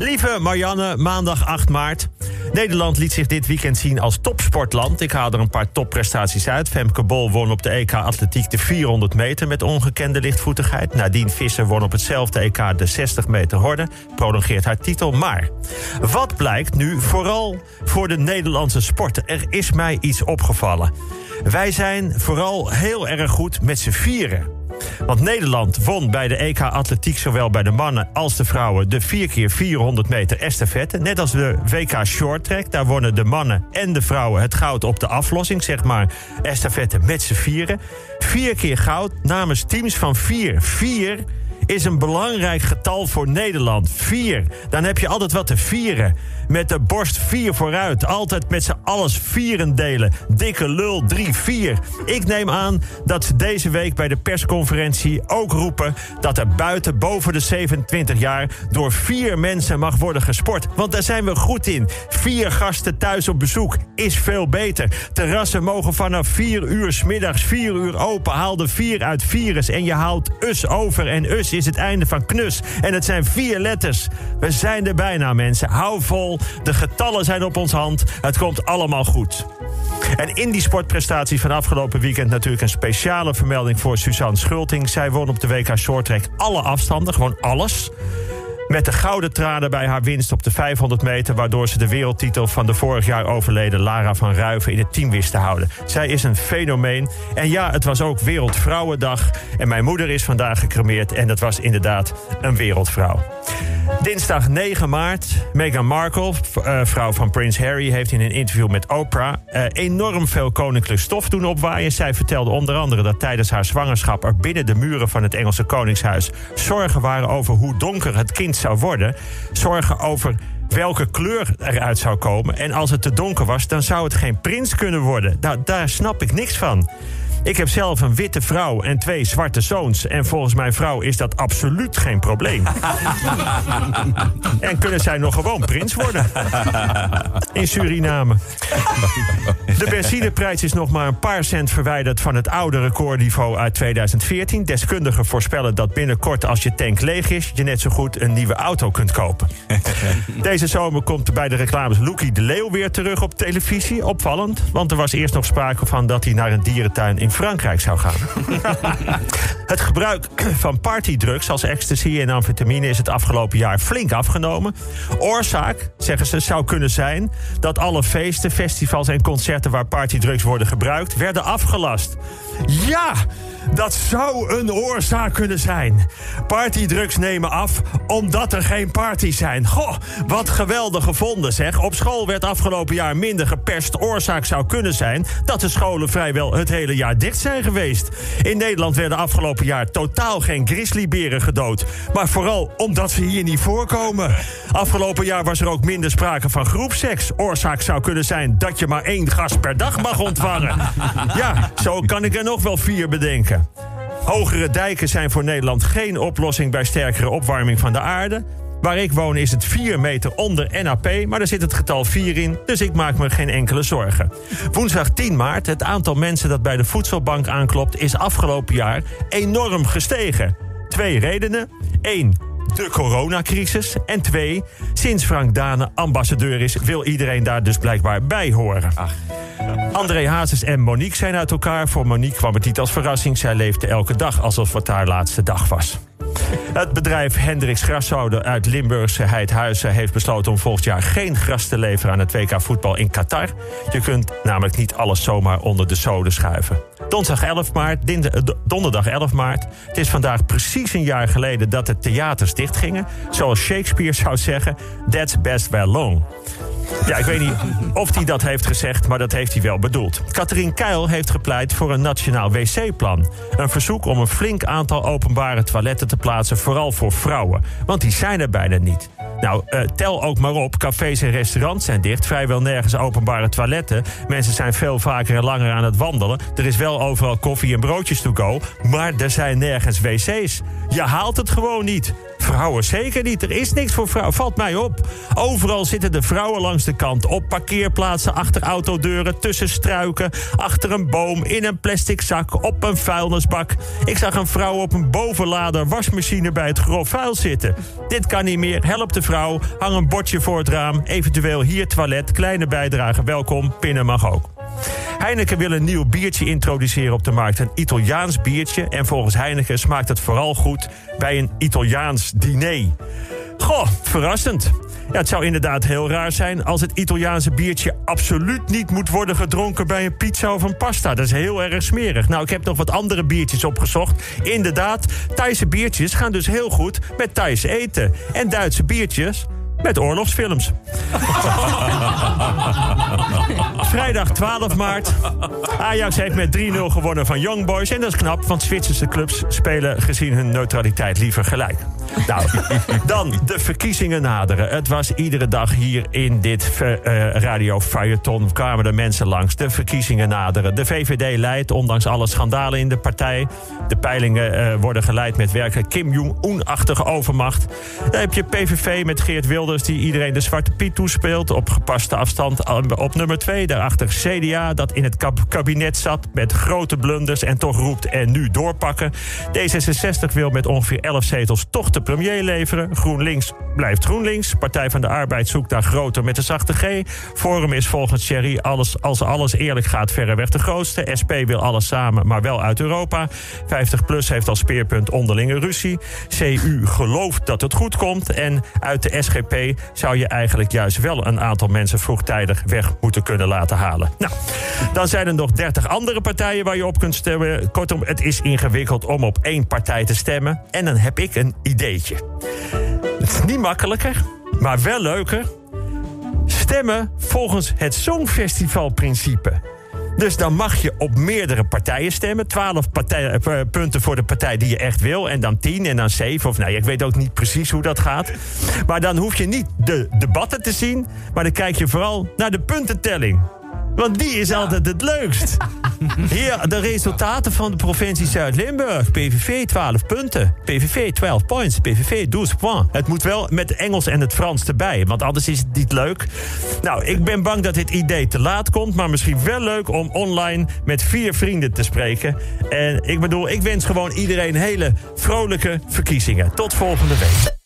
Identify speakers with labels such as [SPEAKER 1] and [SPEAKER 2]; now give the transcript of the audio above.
[SPEAKER 1] Lieve Marianne, maandag 8 maart. Nederland liet zich dit weekend zien als topsportland. Ik haal er een paar topprestaties uit. Femke Bol won op de EK Atletiek de 400 meter met ongekende lichtvoetigheid. Nadine Visser won op hetzelfde EK de 60 meter horde. Prolongeert haar titel. Maar wat blijkt nu vooral voor de Nederlandse sporten? Er is mij iets opgevallen. Wij zijn vooral heel erg goed met z'n vieren. Want Nederland won bij de EK Atletiek zowel bij de mannen als de vrouwen de 4 keer 400 meter estafette. Net als de WK Short Track. Daar wonnen de mannen en de vrouwen het goud op de aflossing. Zeg maar estafette met z'n vieren. Vier keer goud namens teams van vier. Vier is een belangrijk getal voor Nederland. Vier. Dan heb je altijd wat te vieren. Met de borst vier vooruit. Altijd met z'n alles vieren delen. Dikke lul 3-4. Ik neem aan dat ze deze week bij de persconferentie ook roepen... dat er buiten boven de 27 jaar door vier mensen mag worden gesport. Want daar zijn we goed in. Vier gasten thuis op bezoek is veel beter. Terrassen mogen vanaf 4 uur smiddags 4 uur open. Haal de 4 uit virus en je haalt us over. En us is het einde van knus. En het zijn vier letters. We zijn er bijna, mensen. Hou vol. De getallen zijn op ons hand. Het komt allemaal goed. En in die sportprestaties van afgelopen weekend natuurlijk een speciale vermelding voor Suzanne Schulting. Zij won op de WK Shorttrack alle afstanden, gewoon alles. Met de gouden tranen bij haar winst op de 500 meter... waardoor ze de wereldtitel van de vorig jaar overleden Lara van Ruiven in het team wist te houden. Zij is een fenomeen. En ja, het was ook Wereldvrouwendag. En mijn moeder is vandaag gecremeerd en dat was inderdaad een wereldvrouw. Dinsdag 9 maart. Meghan Markle, uh, vrouw van Prins Harry, heeft in een interview met Oprah uh, enorm veel koninklijk stof doen opwaaien. Zij vertelde onder andere dat tijdens haar zwangerschap er binnen de muren van het Engelse Koningshuis zorgen waren over hoe donker het kind zou worden. Zorgen over welke kleur eruit zou komen. En als het te donker was, dan zou het geen prins kunnen worden. Nou, daar snap ik niks van. Ik heb zelf een witte vrouw en twee zwarte zoons. En volgens mijn vrouw is dat absoluut geen probleem. en kunnen zij nog gewoon prins worden? In Suriname. De benzineprijs is nog maar een paar cent verwijderd van het oude recordniveau uit 2014. Deskundigen voorspellen dat binnenkort, als je tank leeg is, je net zo goed een nieuwe auto kunt kopen. Deze zomer komt bij de reclames Loekie de Leeuw weer terug op televisie. Opvallend, want er was eerst nog sprake van dat hij naar een dierentuin in Frankrijk zou gaan. het gebruik van partydrugs als ecstasy en amfetamine is het afgelopen jaar flink afgenomen. Oorzaak, zeggen ze, zou kunnen zijn dat alle feesten, festivals en concerten waar partydrugs worden gebruikt, werden afgelast. Ja, dat zou een oorzaak kunnen zijn. Partydrugs nemen af omdat er geen parties zijn. Goh, wat geweldig gevonden zeg. Op school werd afgelopen jaar minder geperst. Oorzaak zou kunnen zijn dat de scholen vrijwel het hele jaar dicht zijn geweest. In Nederland werden afgelopen jaar totaal geen grizzlyberen gedood. Maar vooral omdat ze hier niet voorkomen. Afgelopen jaar was er ook minder sprake van groepseks. Oorzaak zou kunnen zijn dat je maar één gast per dag mag ontvangen. Ja, zo kan ik er nog wel vier bedenken. Hogere dijken zijn voor Nederland geen oplossing bij sterkere opwarming van de aarde. Waar ik woon is het 4 meter onder NAP, maar daar zit het getal 4 in, dus ik maak me geen enkele zorgen. Woensdag 10 maart, het aantal mensen dat bij de voedselbank aanklopt, is afgelopen jaar enorm gestegen. Twee redenen. Eén, de coronacrisis. En twee, sinds Frank Dane ambassadeur is, wil iedereen daar dus blijkbaar bij horen. Ach. André Hazes en Monique zijn uit elkaar. Voor Monique kwam het niet als verrassing. Zij leefde elke dag alsof het haar laatste dag was. Het bedrijf Hendricks Graszoden uit Limburgse Heidhuizen heeft besloten om volgend jaar geen gras te leveren aan het WK voetbal in Qatar. Je kunt namelijk niet alles zomaar onder de zoden schuiven. Donderdag 11 maart, donderdag 11 maart. Het is vandaag precies een jaar geleden dat de theaters dichtgingen. Zoals Shakespeare zou zeggen, that's best well long. Ja, ik weet niet of hij dat heeft gezegd, maar dat heeft hij wel bedoeld. Katrien Keil heeft gepleit voor een nationaal wc-plan. Een verzoek om een flink aantal openbare toiletten te plaatsen, vooral voor vrouwen. Want die zijn er bijna niet. Nou, uh, tel ook maar op. Cafés en restaurants zijn dicht. Vrijwel nergens openbare toiletten. Mensen zijn veel vaker en langer aan het wandelen. Er is wel overal koffie en broodjes to go. Maar er zijn nergens wc's. Je haalt het gewoon niet. Vrouwen zeker niet. Er is niks voor vrouwen. Valt mij op. Overal zitten de vrouwen langs de kant. Op parkeerplaatsen, achter autodeuren, tussen struiken, achter een boom, in een plastic zak, op een vuilnisbak. Ik zag een vrouw op een bovenlader wasmachine bij het grof vuil zitten. Dit kan niet meer. Help de vrouw. Hang een bordje voor het raam. Eventueel hier toilet. Kleine bijdrage. Welkom. Pinnen mag ook. Heineken wil een nieuw biertje introduceren op de markt. Een Italiaans biertje. En volgens Heineken smaakt het vooral goed bij een Italiaans diner. Goh, verrassend. Ja, het zou inderdaad heel raar zijn als het Italiaanse biertje absoluut niet moet worden gedronken bij een pizza of een pasta. Dat is heel erg smerig. Nou, ik heb nog wat andere biertjes opgezocht. Inderdaad, Thaise biertjes gaan dus heel goed met Thais eten. En Duitse biertjes met oorlogsfilms. Vrijdag 12 maart. Ajax heeft met 3-0 gewonnen van Young Boys. En dat is knap, want Zwitserse clubs spelen gezien hun neutraliteit liever gelijk. Nou, dan de verkiezingen naderen. Het was iedere dag hier in dit uh, radio Feuilleton kwamen de mensen langs. De verkiezingen naderen. De VVD leidt, ondanks alle schandalen in de partij. De peilingen uh, worden geleid met werkelijk Kim Jong-un-achtige overmacht. Dan heb je PVV met Geert Wilders... die iedereen de Zwarte Piet toespeelt. Op gepaste afstand op nummer 2. Daarachter CDA, dat in het kabinet zat... met grote blunders en toch roept en nu doorpakken. D66 wil met ongeveer 11 zetels toch premier leveren. GroenLinks blijft GroenLinks. Partij van de Arbeid zoekt daar groter met de zachte G. Forum is volgens Thierry alles, als alles eerlijk gaat verreweg de grootste. SP wil alles samen, maar wel uit Europa. 50PLUS heeft als speerpunt onderlinge ruzie. CU gelooft dat het goed komt. En uit de SGP zou je eigenlijk juist wel een aantal mensen vroegtijdig weg moeten kunnen laten halen. Nou, dan zijn er nog 30 andere partijen waar je op kunt stemmen. Kortom, het is ingewikkeld om op één partij te stemmen. En dan heb ik een idee. Het is niet makkelijker, maar wel leuker. Stemmen volgens het Songfestivalprincipe. Dus dan mag je op meerdere partijen stemmen. Twaalf eh, punten voor de partij die je echt wil. En dan tien en dan zeven. Of nee, ik weet ook niet precies hoe dat gaat. Maar dan hoef je niet de debatten te zien. Maar dan kijk je vooral naar de puntentelling. Want die is altijd het leukst. Hier, de resultaten van de provincie Zuid-Limburg. PVV 12 punten. PVV 12 points. PVV 12 points. Het moet wel met Engels en het Frans erbij. Want anders is het niet leuk. Nou, ik ben bang dat dit idee te laat komt. Maar misschien wel leuk om online met vier vrienden te spreken. En ik bedoel, ik wens gewoon iedereen hele vrolijke verkiezingen. Tot volgende week.